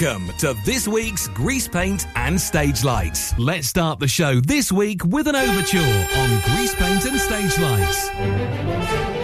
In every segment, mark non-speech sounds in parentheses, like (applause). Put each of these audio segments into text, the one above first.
Welcome to this week's Grease Paint and Stage Lights. Let's start the show this week with an overture on Grease Paint and Stage Lights.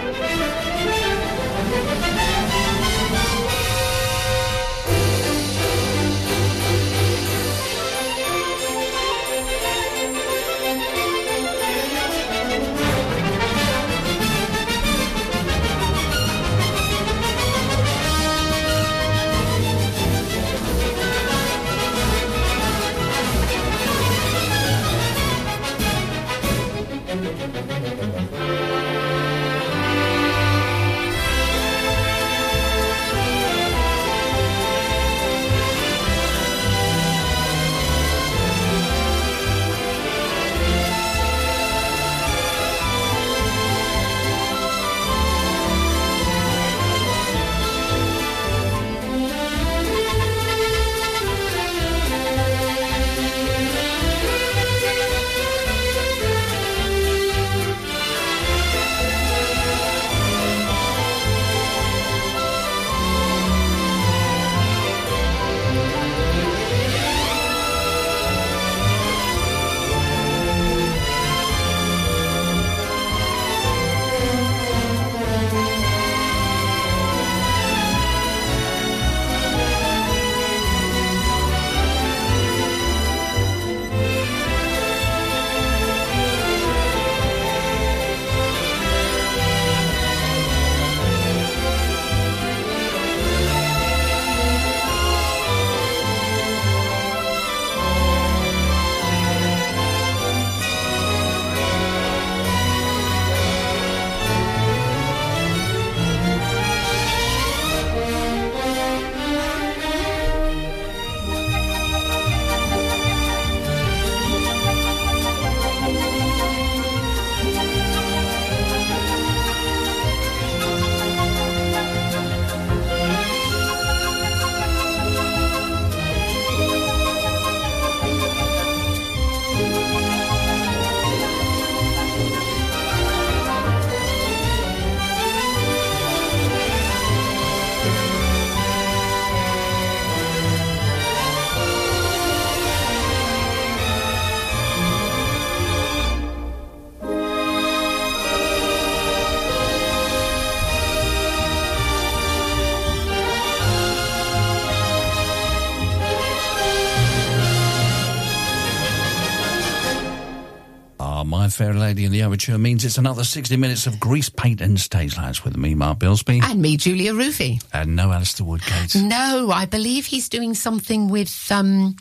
Fair Lady in the Overture means it's another 60 minutes of grease paint and stage lights with me, Mark Bilsby. And me, Julia Rufi. And no Alistair Woodgate. No, I believe he's doing something with, um,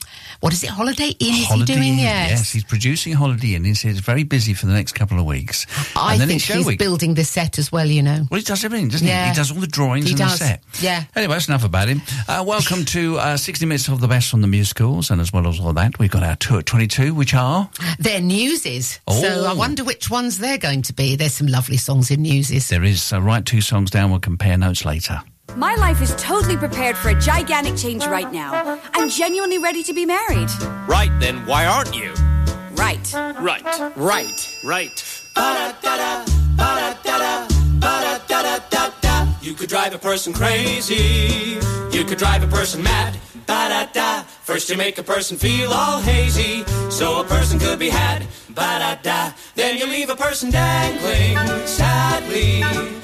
what is it, Holiday Inn? Is Holiday he doing? Inn, Yes. yes, he's producing Holiday Inn. He says it's very busy for the next couple of weeks. I and think he's week. building the set as well, you know. Well, he does everything, doesn't Yeah. he? He does all the drawings He and does. the set. Yeah. Anyway, that's enough about him. Uh, welcome to uh, 60 Minutes of the Best from the musicals, and as well as all that, we've got our tour at 22, which are... Their Newsies. So Oh. I wonder which ones they're going to be. There's some lovely songs in Newsies. There is, so write two songs down, we'll compare notes later. My life is totally prepared for a gigantic change right now. I'm genuinely ready to be married. Right, then why aren't you? Right. Right. Right. Right. You could drive a person crazy. You could drive a person mad. Ba-da-da. First you make a person feel all hazy. So a person could be had. Ba-da-da. Then you leave a person dangling sadly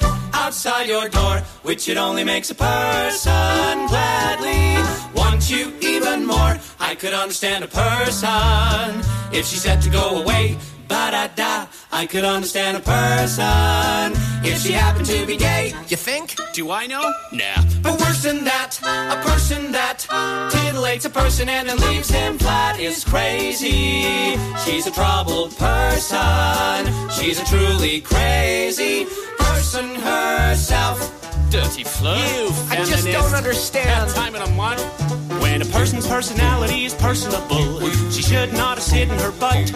outside your door, which it only makes a person gladly want you even more. I could understand a person if she said to go away. Ba-da-da. I could understand a person if she happened to be gay. You think? Do I know? Nah. But worse than that, a person that titillates a person and then leaves him flat is crazy. She's a troubled person. She's a truly crazy person herself. Dirty flirt. You I just don't understand. That time and one. When a person's personality is personable, she should not have sit in her butt.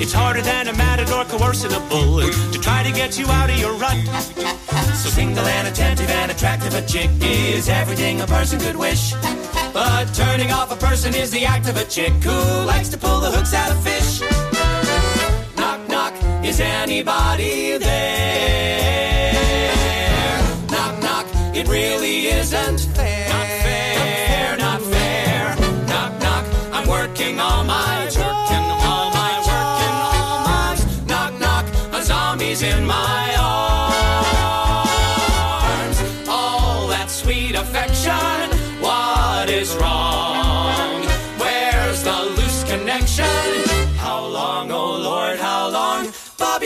It's harder than a matador coercing a bull to try to get you out of your rut. So single and attentive and attractive a chick is everything a person could wish. But turning off a person is the act of a chick who likes to pull the hooks out of fish. Knock, knock, is anybody there? It really isn't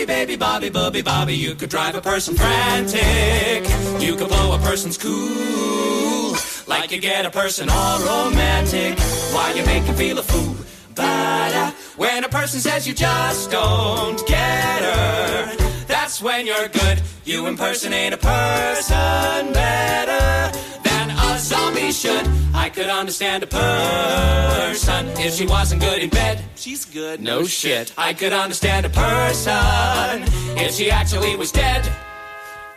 Bobby, baby, Bobby, Bobby, Bobby, you could drive a person frantic. You could blow a person's cool. Like you get a person all romantic. While you make him feel a fool. But uh, when a person says you just don't get her, that's when you're good. You impersonate a person better should. I could understand a person if she wasn't good in bed. She's good. No shit. I could understand a person if she actually was dead.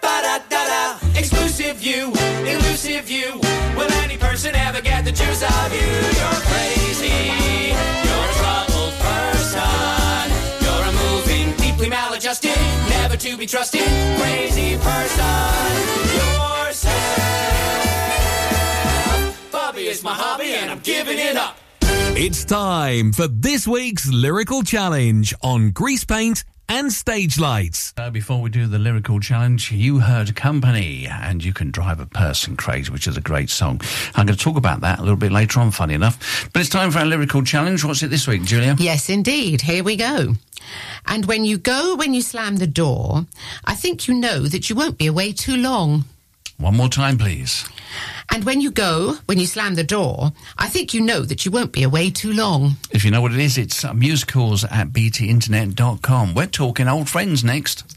Ba-da-da-da. Exclusive you, elusive you. Will any person ever get the juice of you? You're crazy. You're a troubled person. You're a moving, deeply maladjusted, never to be trusted, crazy person. Yourself. Bobby is my hobby and I'm giving it up. It's time for this week's lyrical challenge on grease paint and stage lights. Uh, before we do the lyrical challenge, you heard Company and You Can Drive a Person Crazy, which is a great song. I'm going to talk about that a little bit later on, funny enough. But it's time for our lyrical challenge. What's it this week, Julia? Yes, indeed. Here we go. And when you go, when you slam the door, I think you know that you won't be away too long. One more time, please. And when you go, when you slam the door, I think you know that you won't be away too long. If you know what it is, it's musicals at btinternet.com. We're talking old friends next.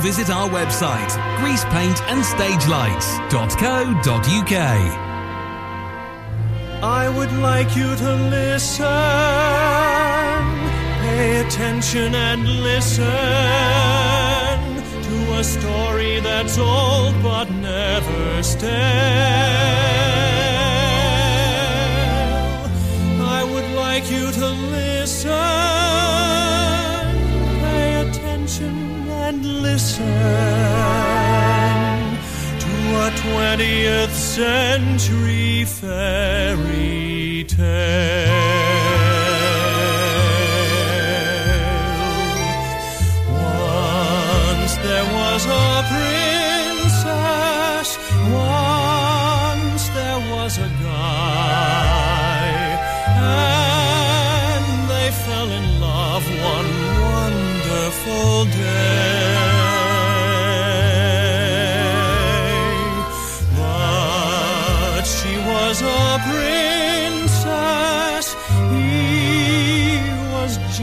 Visit our website, greasepaintandstagelights.co.uk. I would like you to listen, pay attention and listen to a story that's old but never stale. Listen to a 20th century fairy tale. Once there was a princess, once there was a guy, and they fell in love one wonderful day.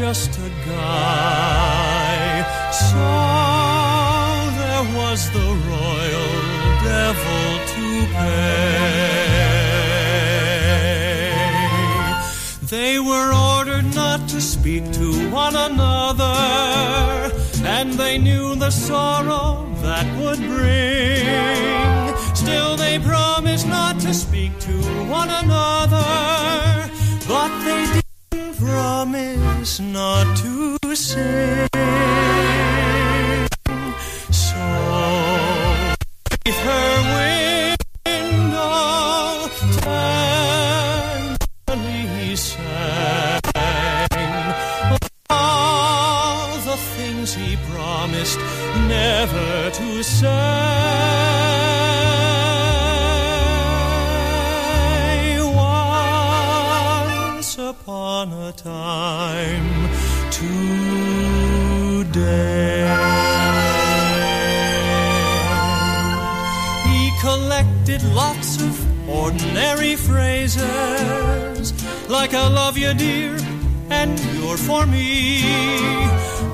Just a guy. So there was the royal devil to pay. They were ordered not to speak to one another, and they knew the sorrow that would bring. Still, they promised not to speak to one another, not to sing. Upon a time, today. He collected lots of ordinary phrases, like I love you, dear, and you're for me.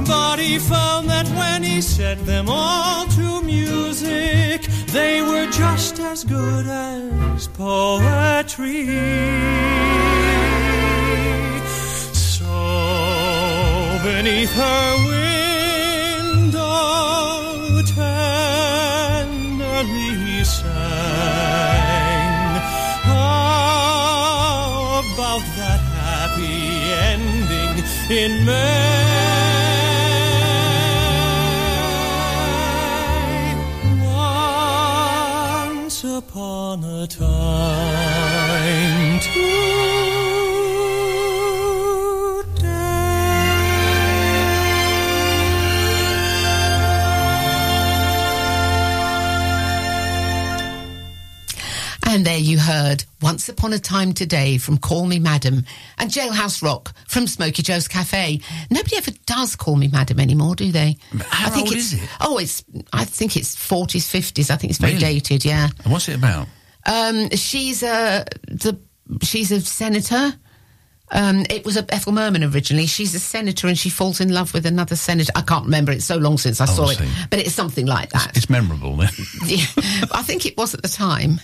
But he found that when he set them all to music, they were just as good as poetry. So beneath her window, tenderly sang about that happy ending in May. You heard Once Upon a Time Today from Call Me Madam and Jailhouse Rock from Smokey Joe's Cafe. Nobody ever does Call Me Madam anymore, do they? How I think old it's, is it? Oh, it's, I think it's 40s, 50s. I think it's very Really? dated, yeah. And what's it about? Um, she's a, the, she's a senator. Um, it was a Ethel Merman originally. She's a senator and she falls in love with another senator. I can't remember. It's so long since I saw I it, but it's something like that. It's memorable then. (laughs) Yeah, I think it was at the time.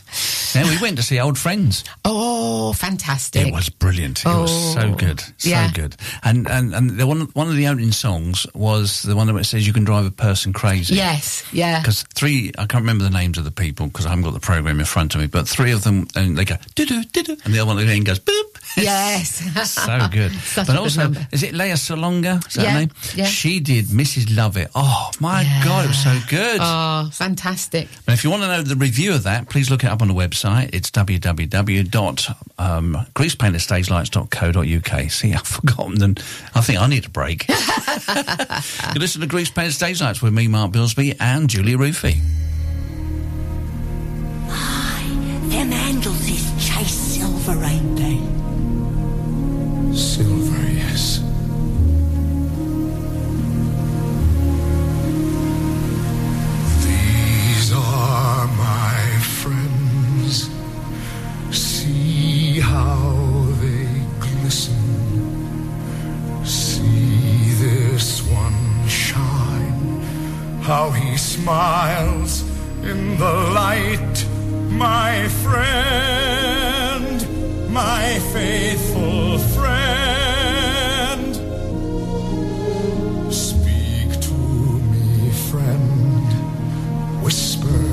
yeah, we went to see old friends. Oh, fantastic! It was brilliant. It was so Oh, good, so yeah. good. And and and the one one of the opening songs was the one that says you can drive a person crazy. Yes, yeah. Because three, I can't remember the names of the people because I haven't got the program in front of me. But three of them, and they go doo doo doo doo, and the other one again goes boop. (laughs) Yes. (laughs) so good. Such but a also, number. is it Lea Salonga? Is that Yeah, her name? yeah. She did Mrs. Lovett. Oh my Yeah. God, it was so good. Oh, fantastic. And if you want to know the review of that, please look it up on the website. It's www.greasepaintandstagelights.co.uk. Um, See, I've (laughs) forgotten them. I think I need a break. (laughs) you listen to Greasepaint and Stage Lights with me, Mark Bilsby, and Julia Roofy. Them handles is chase silver, ain't they? Silver, yes. These are my friends. See how they glisten. See this one shine. How he smiles in the light. My friend, my faithful friend. Speak to me, friend. Whisper,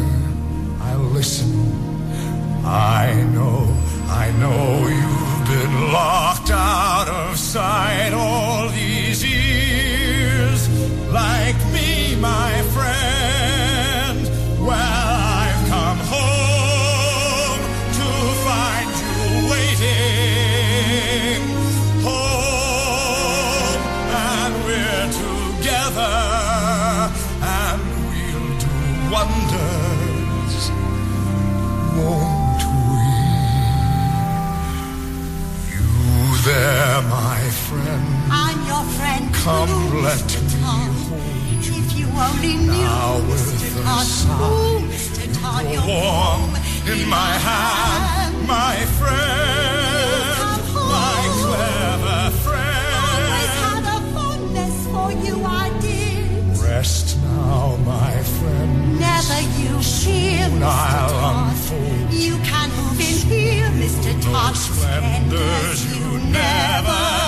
I'll listen. I know, I know you've been locked out of sight all these years. Like me, my friend. I'm your friend. Come, too, let Mr. me Todd. If you only knew, Now Mr. Todd, sun oh, Mr. Todd, you're warm in my hand, my friend, my clever Always friend. had a fondness for you, I did. Rest now, my friend. Never you fear, Soon Mr. I'll unfold You can move in here, Mr. Todd. splendors you never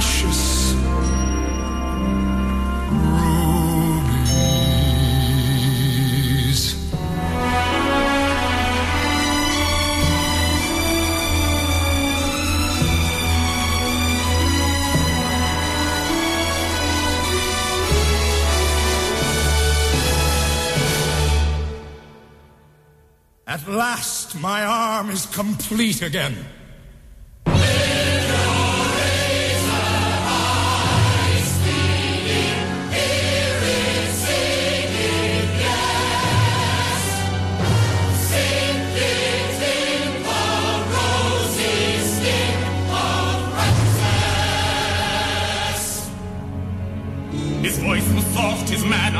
precious At last, my arm is complete again.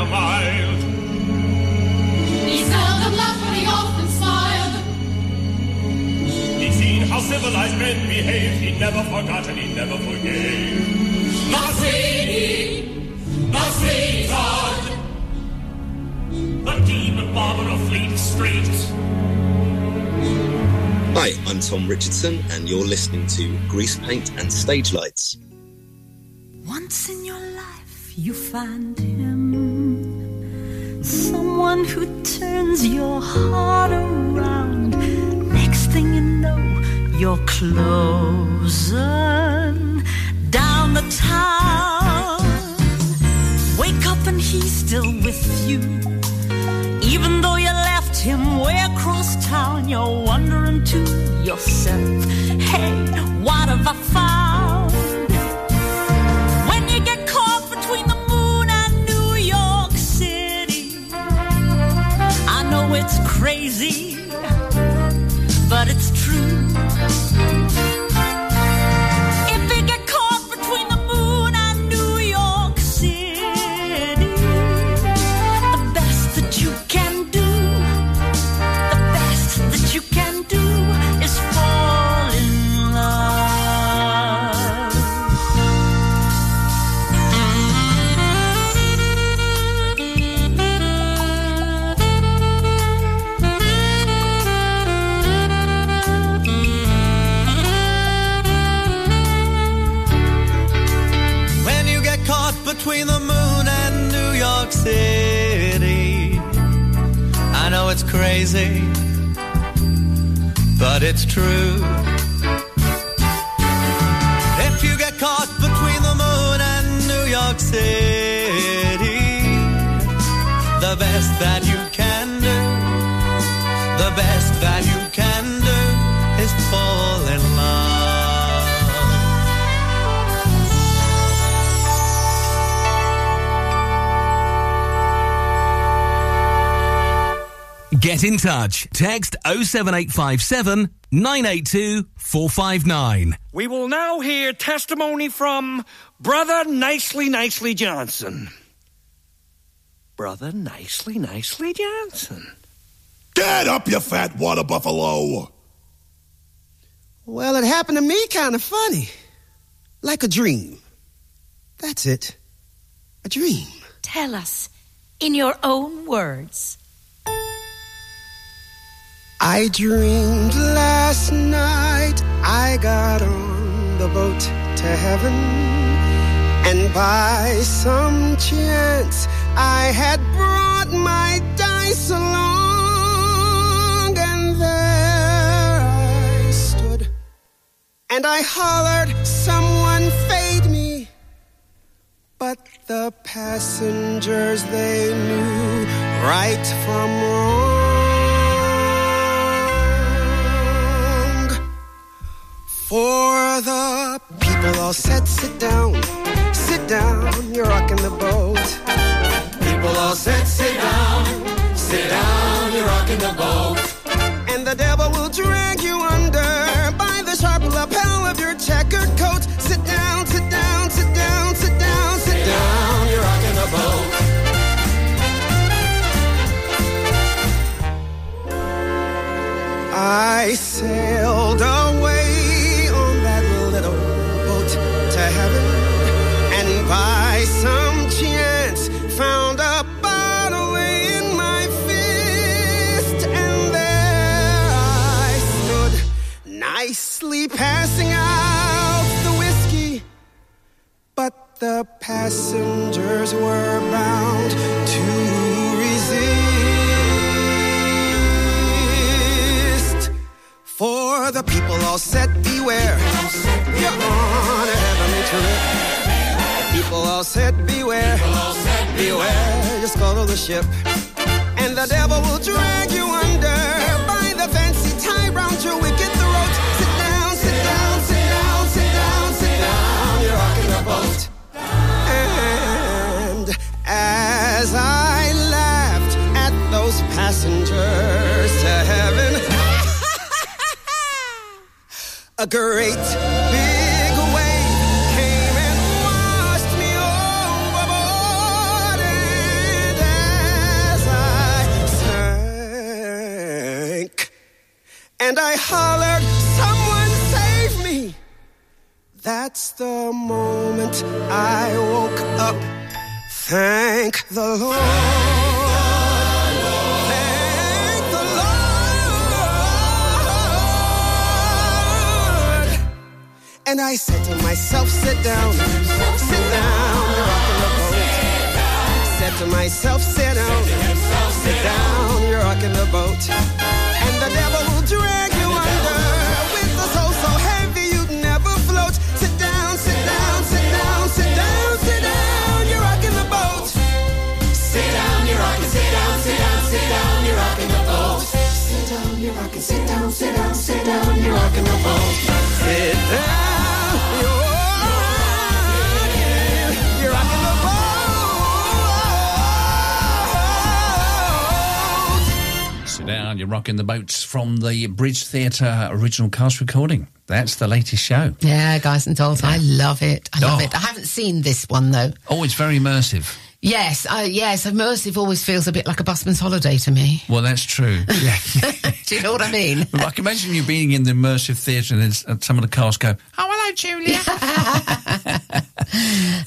His manner mild. He seldom laughed, but he often smiled. He'd seen how civilized men behaved. He'd never forgotten, he'd never forgave. My sweetie, my. The demon barber of Fleet Street. Hi, I'm Tom Richardson, and you're listening to Grease Paint and Stage Lights. Once in your life you find him, someone who turns your heart around. Next thing you know, you're closing down the town. Wake up and he's still with you. Even though you left him way across town, you're wondering to yourself, hey, what have I found? It's crazy, but it's true. Crazy, but it's true. If you get caught between the moon and New York City, the best that you Get in touch. Text 07857 982 459. We will now hear testimony from Brother Nicely Nicely Johnson. Brother Nicely Nicely Johnson. Get up, you fat water buffalo! Well, it happened to me kind of funny. Like a dream. That's it. A dream. Tell us in your own words. I dreamed last night I got on the boat to heaven. And by some chance, I had brought my dice along. And there I stood. And I hollered, Someone fade me. But the passengers, they knew right from wrong. For the people all said, sit down, sit down, you're rocking the boat. People all said, sit down, sit down, you're rocking the boat. And the devil will drag you under by the sharp lapel of your checkered coat. Sit down, sit down, sit down, sit down, sit down, you're rocking the boat. I sailed away by some chance found a bottle in my fist, and there I stood, nicely passing out the whiskey. But the passengers were bound to resist. For the people all said, Beware, you're on a heavenly trip. People all said, Beware, All said, beware, you scuttle the ship. And the devil will drag you under by at your wicked throat. Sit down, sit down, sit down, sit down, sit down. You're rocking the boat. And as I laughed at those passengers to heaven, (laughs) a great big and I hollered, Someone save me! That's the moment I woke up. Thank the Lord. And I said to myself, sit down, sit down, you're rocking the boat. Said to myself, sit down, sit down, you're rocking the boat. And the devil you're rocking, sit down, sit down, sit down, you're rocking the boat. Sit down, you're rocking, you're rocking the boat. Sit down, you're rocking the boats from the Bridge Theatre original cast recording. That's the latest show. Yeah, guys and dolls, I love it. I love Oh. it. I haven't seen this one though. Oh, it's very immersive. Yes, uh, yes. Immersive always feels a bit like a busman's holiday to me. Well, that's true. (laughs) Yeah. (laughs) Do you know what I mean? (laughs) I can imagine you being in the immersive theatre and then and some of the cast go, "Oh, hello, Julia."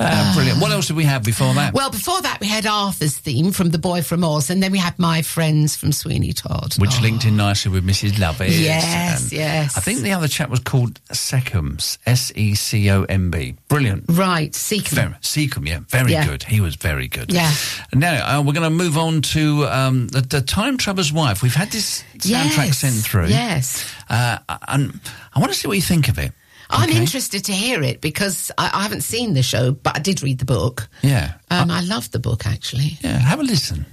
Ah, (laughs) brilliant. What else did we have before that? Well, before that, we had Arthur's theme from The Boy from Oz, and then we had My Friends from Sweeney Todd. Which linked in nicely with Mrs. Lovett. Yes, And yes. I think the other chap was called Secomb, S E C O M B. Brilliant. Right, Secomb. Very, Secomb, yeah, very Yeah. good. He was very good. Yeah. Now uh, we're going to move on to um, the, the Time Traveler's Wife. We've had this soundtrack Yes, sent through. yes. Uh, and I want to see what you think of it. I'm Okay. interested to hear it because I, I haven't seen the show, but I did read the book. Yeah. Um, I loved the book actually. Yeah. Have a listen.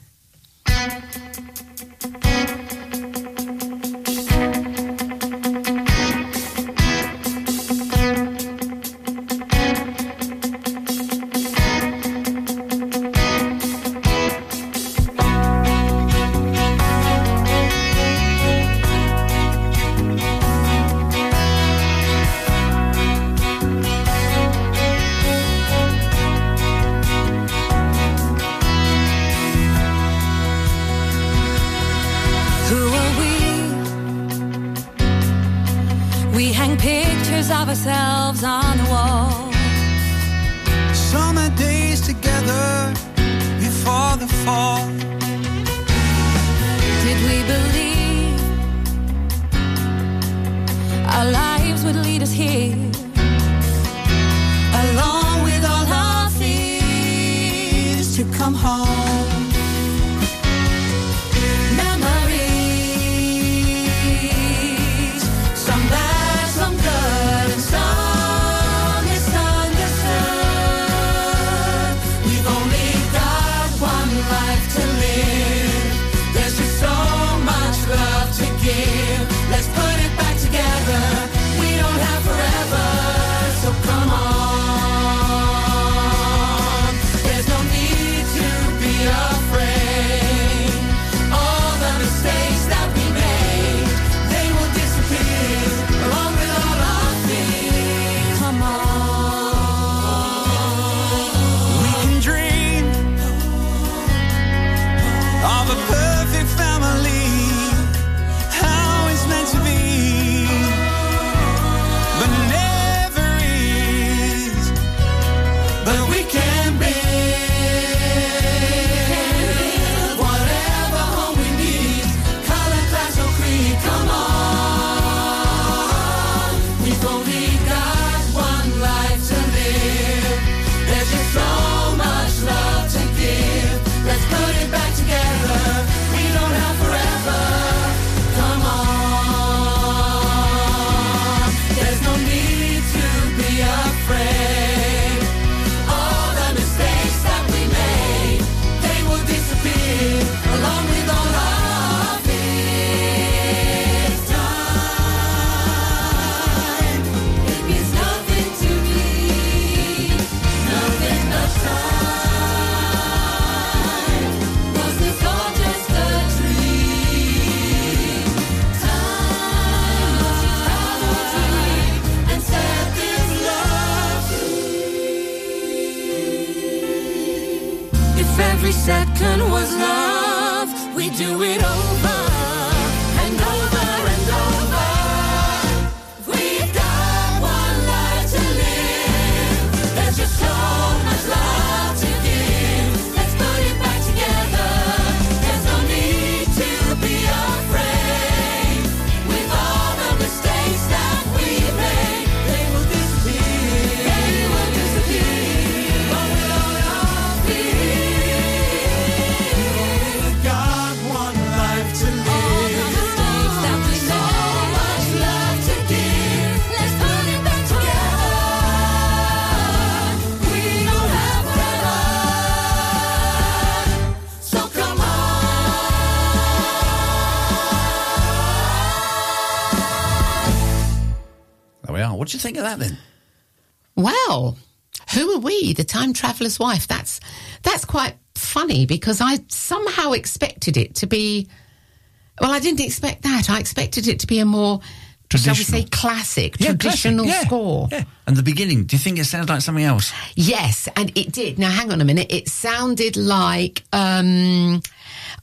Fall. Did we believe our lives would lead us here? Along with all our fears to come home. Think of that then? Well, who are we? The time traveler's wife. That's that's quite funny because I somehow expected it to be. Well, I didn't expect that. I expected it to be a more, shall we say, classic, Yeah, traditional classic, yeah, score. Yeah. And the beginning, do you think it sounds like something else? Yes, and it did. Now, hang on a minute. It sounded like, um,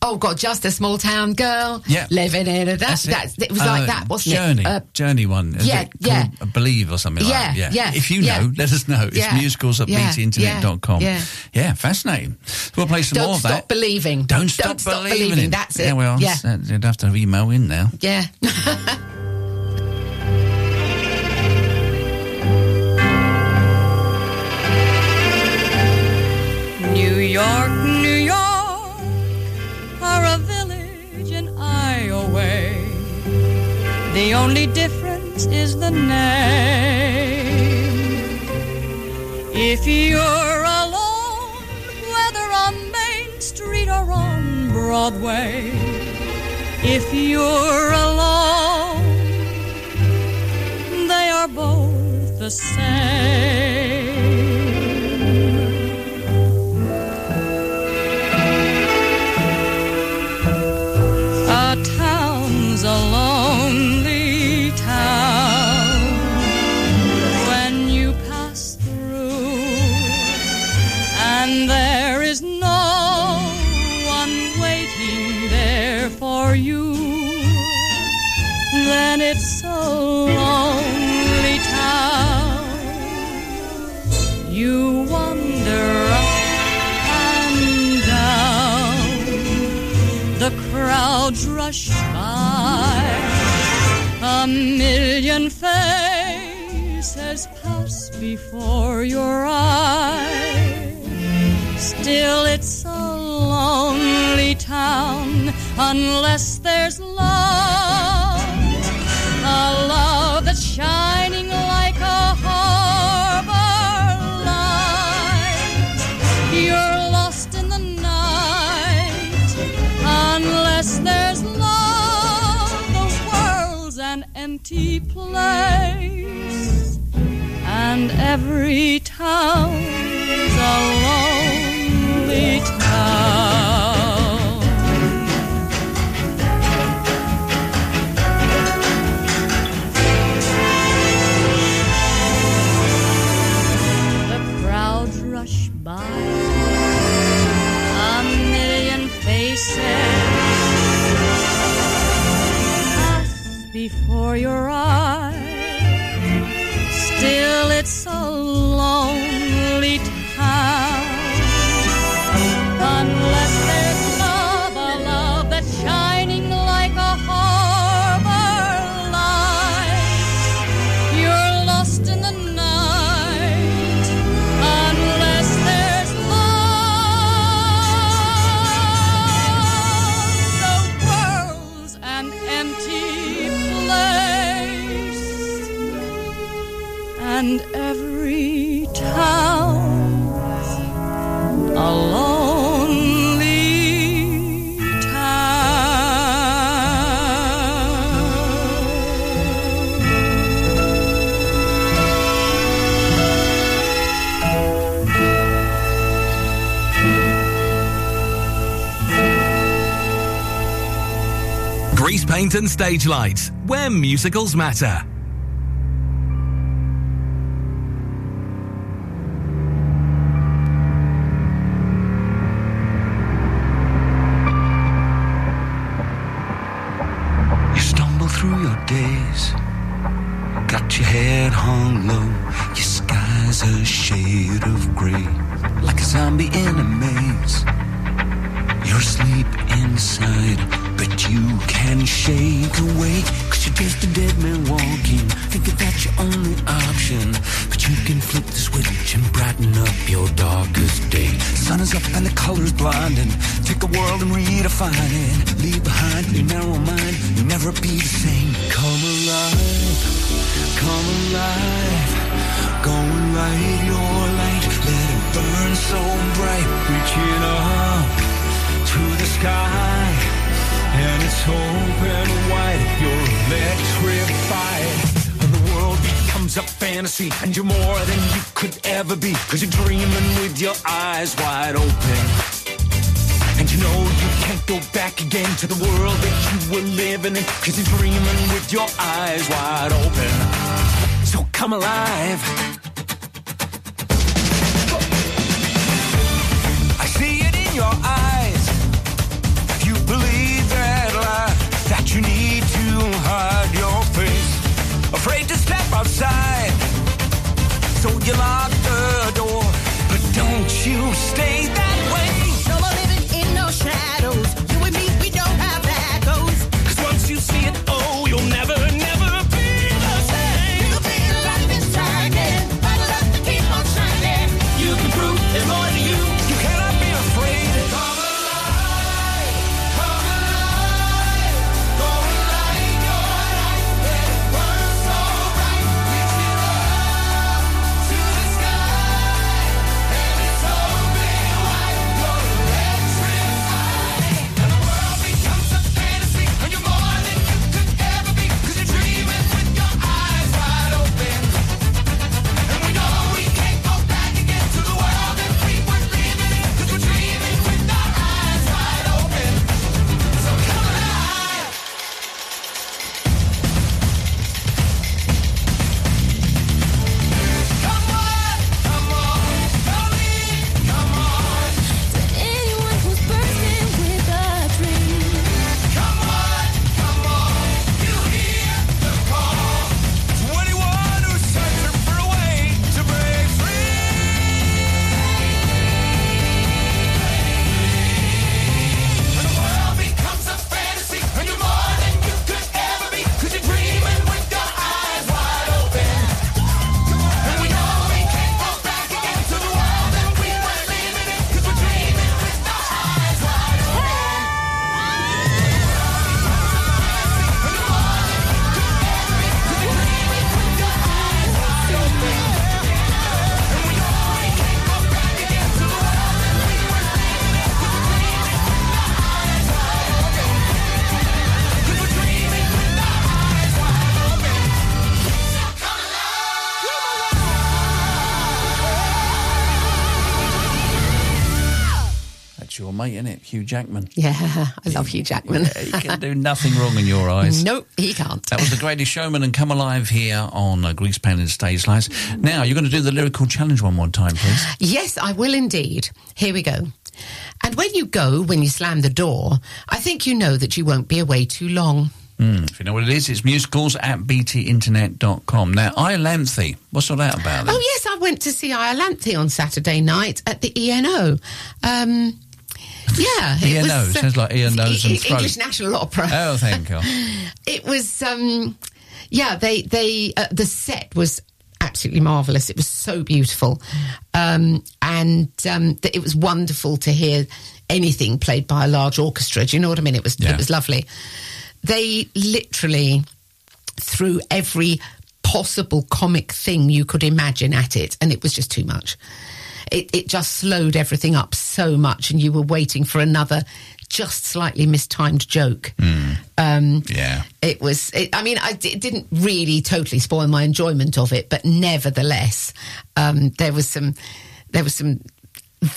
oh God, just a small town girl Yeah. living in a. That, That's it. that's, it was Uh, like that, wasn't Journey, it? Uh, Journey one. Is yeah, yeah. called, uh, Believe or something like Yeah, that. yeah, If you yeah. know, let us know. It's Yeah, musicals at yeah, btinternet.com. yeah, yeah, fascinating. We'll play some Don't more of stop that. believing. Don't stop, Don't stop believing. believing. it. Yeah, well, Yeah. uh, you'd have to email in now. yeah. (laughs) New York, The only difference is the name. If you're alone, whether on Main Street or on Broadway, if you're alone, they are both the same. Million faces pass before your eyes. Still, it's a lonely town unless there's love. Empty place, and every town's a before your And stage lights, where musicals matter. You stumble through your days. Got your head hung low, your sky's a shade of gray, like a zombie in a maze. You're asleep inside, but you can shake awake, cause you're just a dead man walking, thinking that's your only option. But you can flip the switch and brighten up your darkest day. Sun is up and the colors blinding, take a world and redefine it. Leave behind your narrow mind, you'll never be the same. Come alive, come alive, go and light your light, let it burn so bright, reaching up to the sky and it's open wide you're electrified. And the world becomes a fantasy and you're more than you could ever be. Because you're dreaming with your eyes wide open. And you know you can't go back again to the world that you were living in. Because you're dreaming with your eyes wide open. So come alive outside so you lock Jackman. Yeah, I love Hugh Jackman. Yeah, he can do nothing wrong in your (laughs) eyes. No, he can't. That was the greatest showman and come alive here on uh, Greasepaint and Stage Lights. Now, you're going to do the lyrical challenge one more time, please. Yes, I will indeed. Here we go. And when you go, when you slam the door, I think you know that you won't be away too long. Mm, if you know what it is, it's musicals at btinternet.com. Now, Iolanthe, what's all that about then? Oh, yes, I went to see Iolanthe on Saturday night at the ENO. Um, yeah. it ENO, was, uh, sounds like ear, nose and E- throat. English National Opera. (laughs) Oh, thank God. (laughs) it was um yeah they they uh, the set was absolutely marvelous it was so beautiful um and um th- it was wonderful to hear anything played by a large orchestra do you know what i mean it was Yeah. it was lovely they literally threw every possible comic thing you could imagine at it and it was just too much it, it just slowed everything up so much and you were waiting for another just slightly mistimed joke. Um, Yeah. it was it, i mean I, it didn't really totally spoil my enjoyment of it but nevertheless um, there was some there was some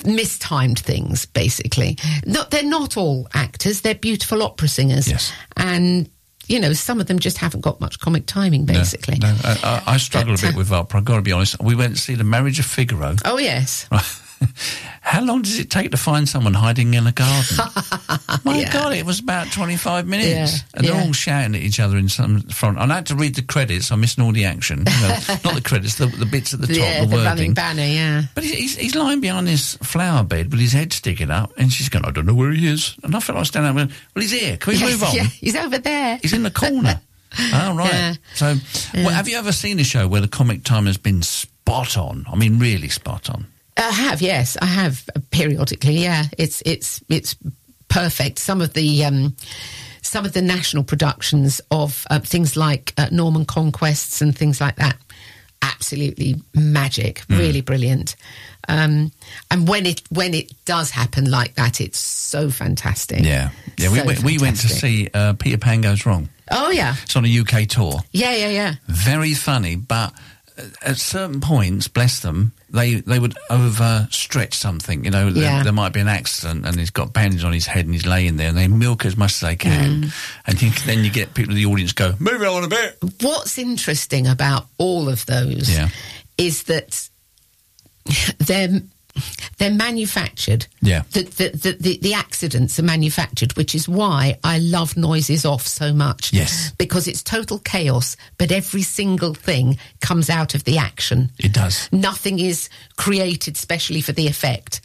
mistimed things basically. Not they're not all actors. They're beautiful opera singers. Yes. and you know some of them just haven't got much comic timing basically No, I, I, I struggle But, a bit uh, with opera, I've got to be honest. We went to see The Marriage of Figaro. oh yes (laughs) (laughs) How long does it take to find someone hiding in a garden? (laughs) My Yeah. God, it was about 25 minutes. Yeah, And they're all shouting at each other in some front. I had to read the credits. I'm missing all the action. You know, (laughs) not the credits, the, the bits at the top, yeah, the the wording. banner, yeah. But he's, he's, lying behind this flower bed with his head sticking up, and she's going, I don't know where he is. And I felt like standing up and, well, he's here. Can we Yes, move on? yeah, he's over there. He's in the corner. oh, right. Yeah. So, well, have you ever seen a show where the comic time has been spot on? I mean, really spot on. I have, yes, I have uh, periodically. Yeah, it's it's it's perfect. Some of the um, some of the national productions of uh, things like uh, Norman Conquests and things like that, absolutely magic, Hmm. really brilliant. Um, and when it when it does happen like that, it's so fantastic. Yeah. Yeah, we, So went, we went to see uh, Peter Pan Goes Wrong. Oh yeah, It's on a UK tour. yeah, yeah, yeah. Very funny, but at certain points, bless them, they, they would overstretch something. You know, there, Yeah. there might be an accident and he's got bandages on his head and he's laying there and they milk as much as they can. Mm. And you, then you get people in the audience go, move it on a bit. What's interesting about all of those Yeah. is that (laughs) they're they're manufactured. Yeah. The, the, the, the, accidents are manufactured, which is why I love Noises Off so much. Yes. Because it's total chaos, but every single thing comes out of the action. It does. Nothing is created specially for the effect.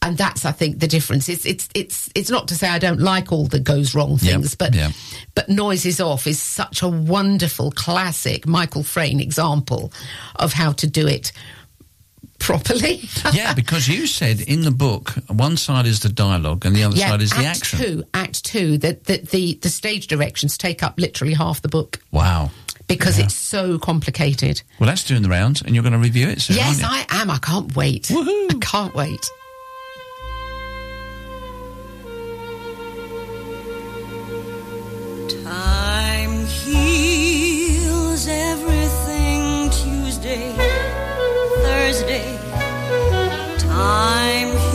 And that's, I think, the difference. It's it's it's it's not to say I don't like all the goes wrong Yep, things, but yeah. but Noises Off is such a wonderful classic Michael Frayn example of how to do it properly. yeah, (laughs) because you said in the book, one side is the dialogue and the other side is the act action. Two, act two, that the the the stage directions take up literally half the book Wow. because Yeah. it's so complicated. Well, that's doing the rounds, and you're going to review it soon. yes, aren't you? I am. I can't wait. I can't wait. Time heals everything Tuesday, Thursday. Time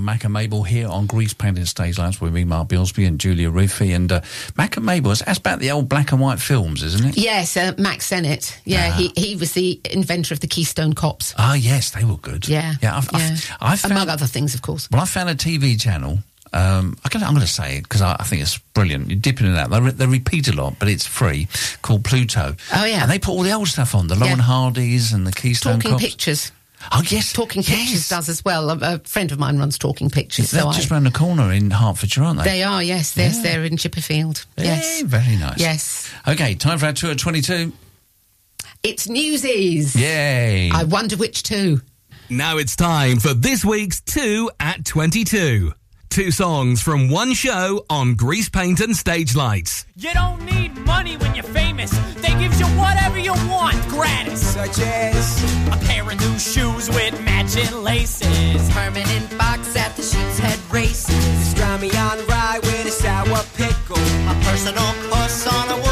from Mack and Mabel here on Greasepaint and Stage Lights with me, Mark Bilsby and Julia Ruffy. And uh, Mack and Mabel, that's about the old black and white films, isn't it? Yes, uh, Mack Sennett. Yeah, he, he was the inventor of the Keystone Cops. Ah, yes, they were good. Yeah. Yeah, I've, yeah. I've, I've found, Among other things, of course. Well, I found a TV channel. Um, I am going to say it because I, I think it's brilliant. You dip in and out. They, re- they repeat a lot, but it's free. Called Pluto. Oh, yeah. And they put all the old stuff on. The Laurel Yeah. Hardys and the Keystone Talking Cops. Pictures. Oh yes, Talking Pictures does as well. A, a friend of mine runs Talking Pictures. They're so just I, round the corner in Hertfordshire, aren't they? they are, yes. They're, Yeah. they're in Chipperfield. Yes. Yeah, very nice. Yes. Okay, time for our two at 22. It's Newsies. Yay. I wonder which two. Now it's time for this week's 2 at 22. Two songs from one show on Greasepaint and Stage Lights. You don't need money when you're famous. They give you whatever you want gratis. Such as a pair of new shoes with matching laces. Permanent box at the Sheep's Head races. Pastrami on rye with a sour pickle. A personal puss on a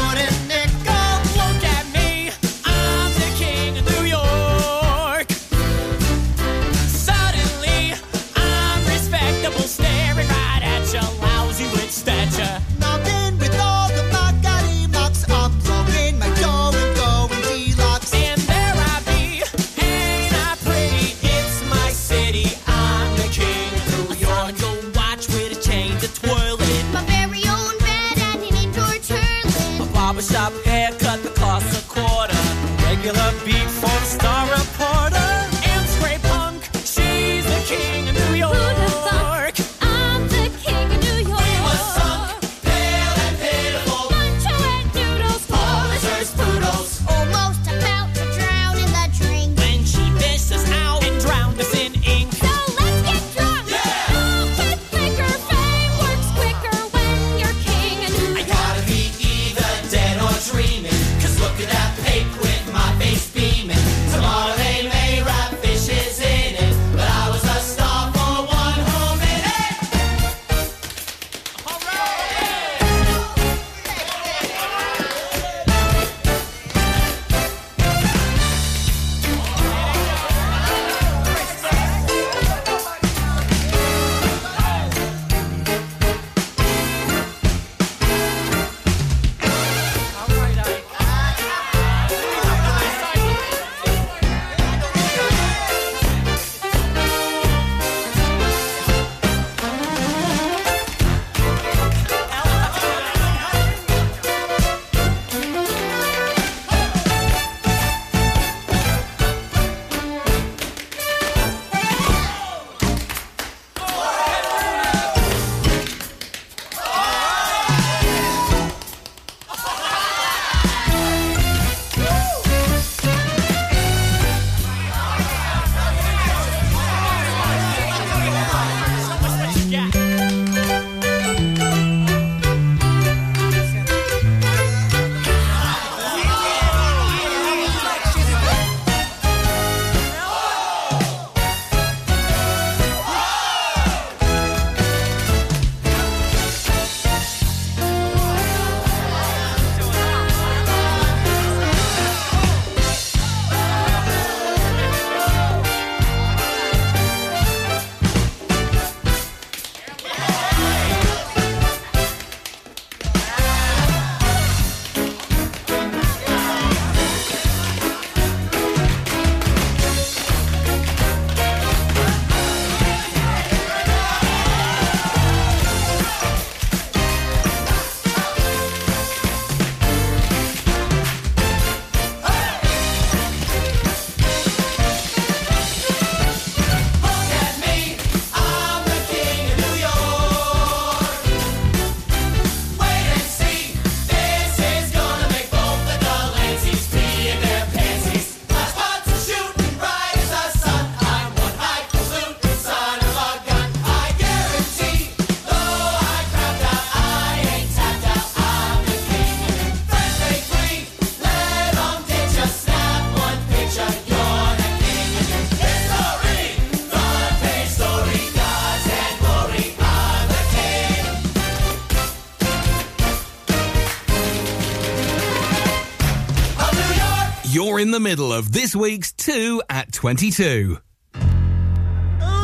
the middle of this week's 2 at 22.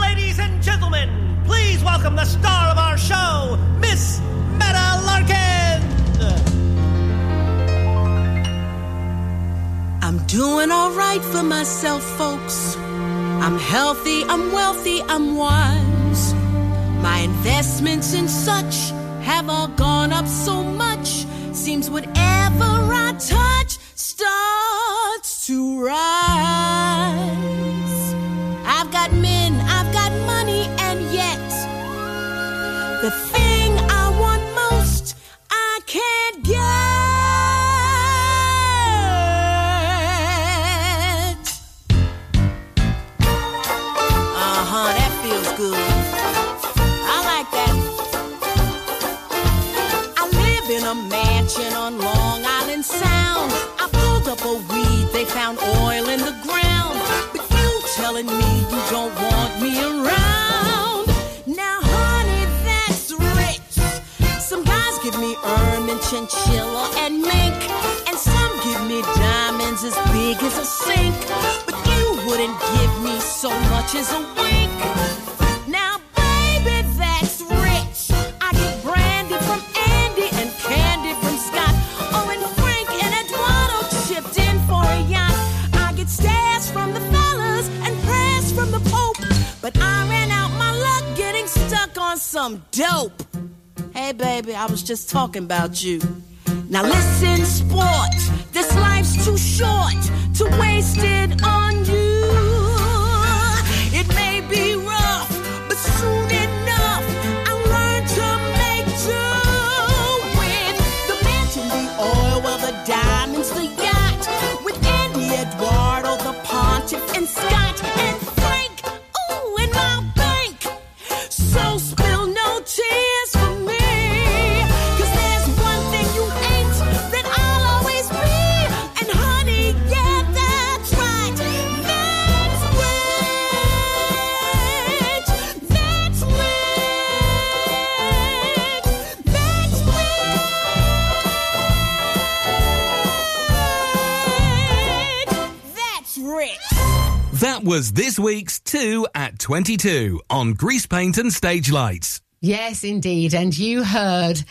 Ladies and gentlemen, please welcome the star of our show, Miss Medda Larkin. I'm doing all right for myself, folks. I'm healthy, I'm wealthy, I'm wise. My investments and such have all gone up so much. Seems whatever I touch starts to rise. I've got men, I've got money, and yet the thing I want most, I can't get. Uh huh, that feels good. I like that. I live in a mansion on Long Island Sound. I pulled up a weed, found oil in the ground. But you telling me you don't want me around. Now, honey, that's rich. Some guys give me ermine, chinchilla, and mink. And some give me diamonds as big as a sink. But you wouldn't give me so much as a wink. Some dope. Hey, baby, I was just talking about you. Now listen, sport. This life's too short to waste it on you. Was this week's 2 at 22 on Greasepaint and Stage Lights. Yes, indeed. And you heard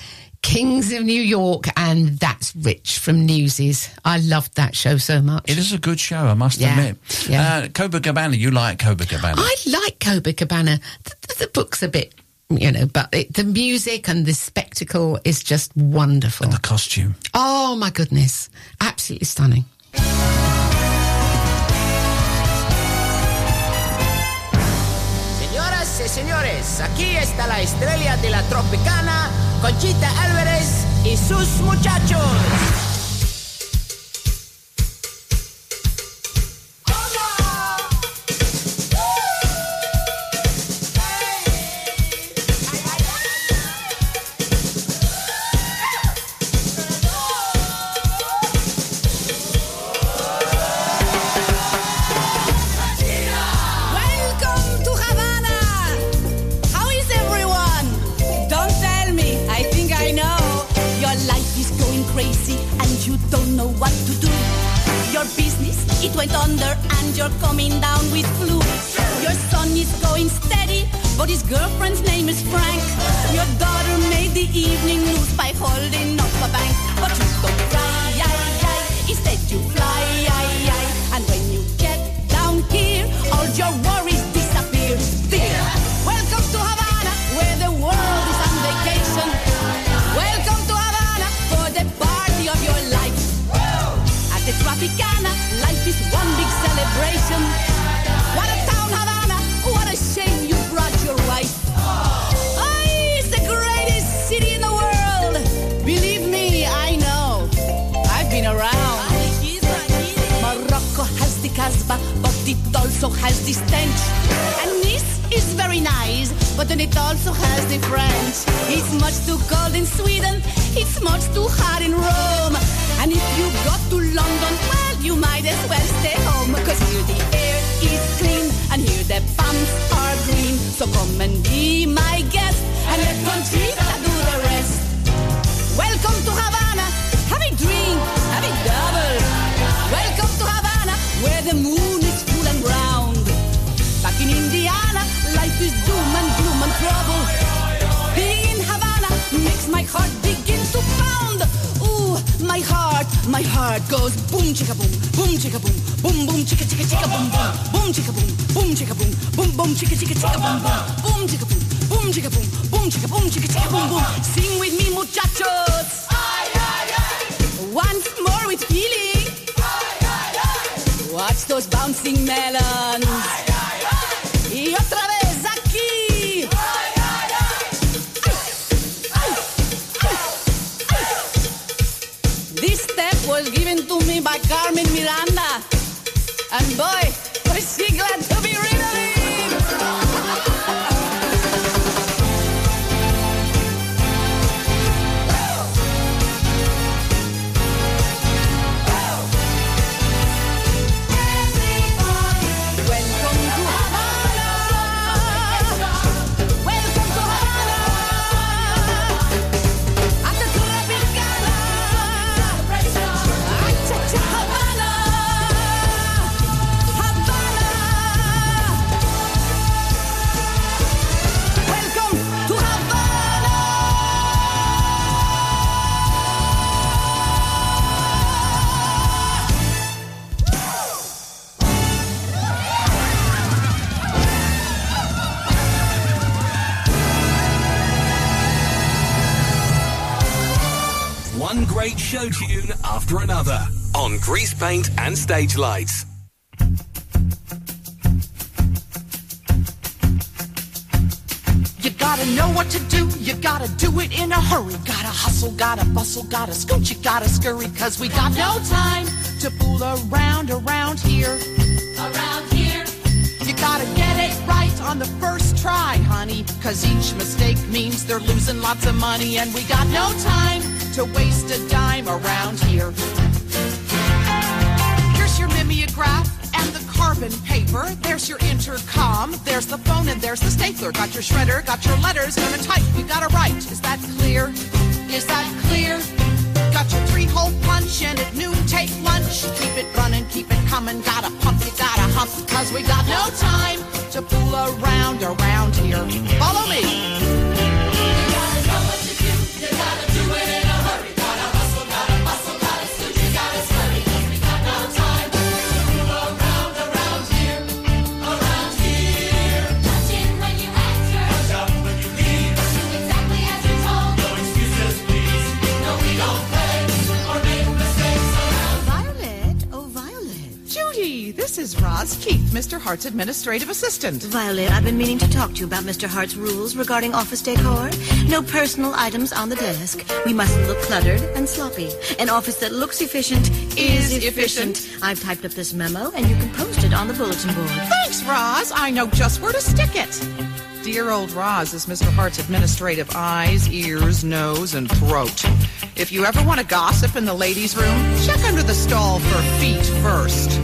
Kings of New York, and that's Rich from Newsies. I loved that show so much. It is a good show, I must Yeah, admit. yeah. Uh, Copacabana, you like Copacabana? I like Copacabana. The, the, the book's a bit, you know, but it, the music and the spectacle is just wonderful. And the costume. Oh, my goodness. Absolutely stunning. Aquí está la estrella de la Tropicana, Conchita Álvarez y sus muchachos. You don't know what to do. Your business, it went under and you're coming down with flu. Your son is going steady, but his girlfriend's name is Frank. But then it also has the French. It's much too cold in Sweden, it's much too hot in Rome. And if you go to London, well, you might as well stay home. Cause here the air is clean, and here the palms are green. So come and be my guest, and let Conchita do the rest. Welcome to Havana, have a drink, have a double. Welcome to Havana, where the moon heart begins to pound. Ooh, my heart, my heart goes boom chicka boom, boom chicka boom, boom boom chicka chicka chicka boom boom, boom chicka boom, boom chicka boom, boom boom chicka chicka chicka boom boom, boom chicka boom, boom chicka boom, boom chicka boom chicka chicka boom boom. Sing with me, muchachos. Ay, ay, ay. Once more with feeling. Watch those bouncing melons. Was given to me by Carmen Miranda. And boy, was she glad after another on Greasepaint and Stage Lights. You gotta know what to do, you gotta do it in a hurry. Gotta hustle, gotta bustle, gotta scoot, you gotta scurry, cause we got no time to fool around around here. Around here. You gotta get it right on the first try, honey, cause each mistake means they're losing lots of money, and we got no time to waste a dime around here. Here's your mimeograph and the carbon paper. There's your intercom. There's the phone and there's the stapler. Got your shredder, got your letters, gonna type. You gotta write. Is that clear? Is that clear? Got your three-hole punch and at noon take lunch. Keep it running, keep it coming. Gotta pump, you gotta hump. Cause we got no time to fool around around here. Follow me. Violet, Roz Keith, Mr. Hart's administrative assistant. Violet, I've been meaning to talk to you about Mr. Hart's rules regarding office decor. No personal items on the desk. We mustn't look cluttered and sloppy. An office that looks efficient is, Is efficient. I've typed up this memo, and you can post it on the bulletin board. Thanks, Roz. I know just where to stick it. Dear old Roz is Mr. Hart's administrative eyes, ears, nose, and throat. If you ever want to gossip in the ladies' room, check under the stall for feet first.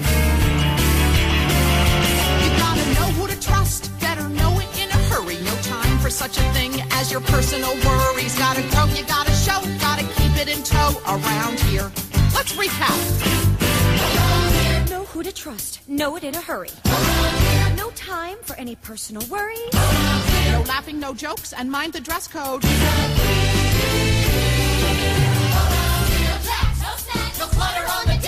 Such a thing as your personal worries. Gotta grow, you gotta show, gotta keep it in tow around here. Let's recap. Know who to trust. Know it in a hurry. No time for any personal worries. No laughing, no jokes, and mind the dress code. No clutter on the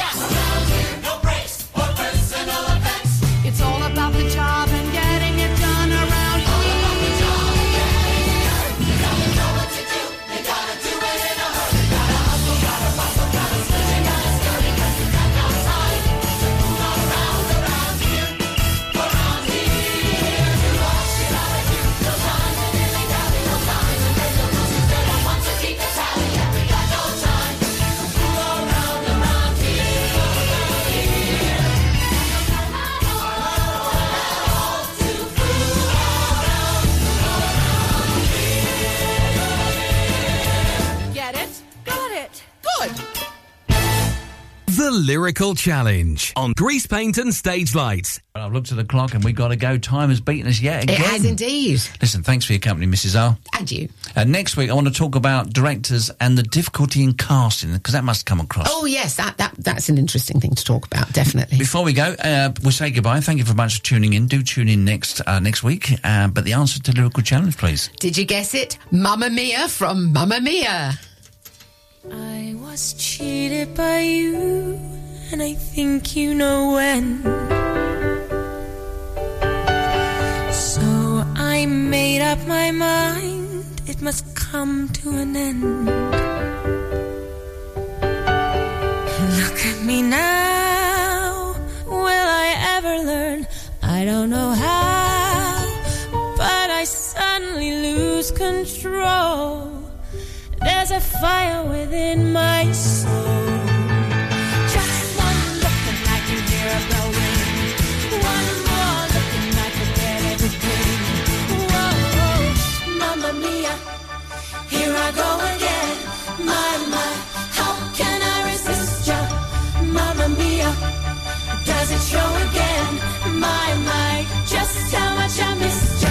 Lyrical Challenge on Grease Paint and Stage Lights. Well, I've looked at the clock and we've got to go. Time has beaten us yet again. It has indeed. Listen, thanks for your company, Mrs. R. And you. Uh, next week, I want to talk about directors and the difficulty in casting, because that must come across. Oh, yes, that, that that's an interesting thing to talk about, definitely. Before we go, uh, we'll say goodbye. Thank you very much for tuning in. Do tune in next uh, next week. Uh, but the answer to lyrical challenge, please. Did you guess it? Mamma Mia from Mamma Mia. I was cheated by you, and I think you know when. So I made up my mind, it must come to an end. Look at me now, will I ever learn? I don't know how, but I suddenly lose control. There's a fire within my soul. Just one look and I can hear a. One more look and I can get everything. Mamma mia, here I go again. My, my, how can I resist ya? Mamma mia, does it show again? My, my, just how much I missed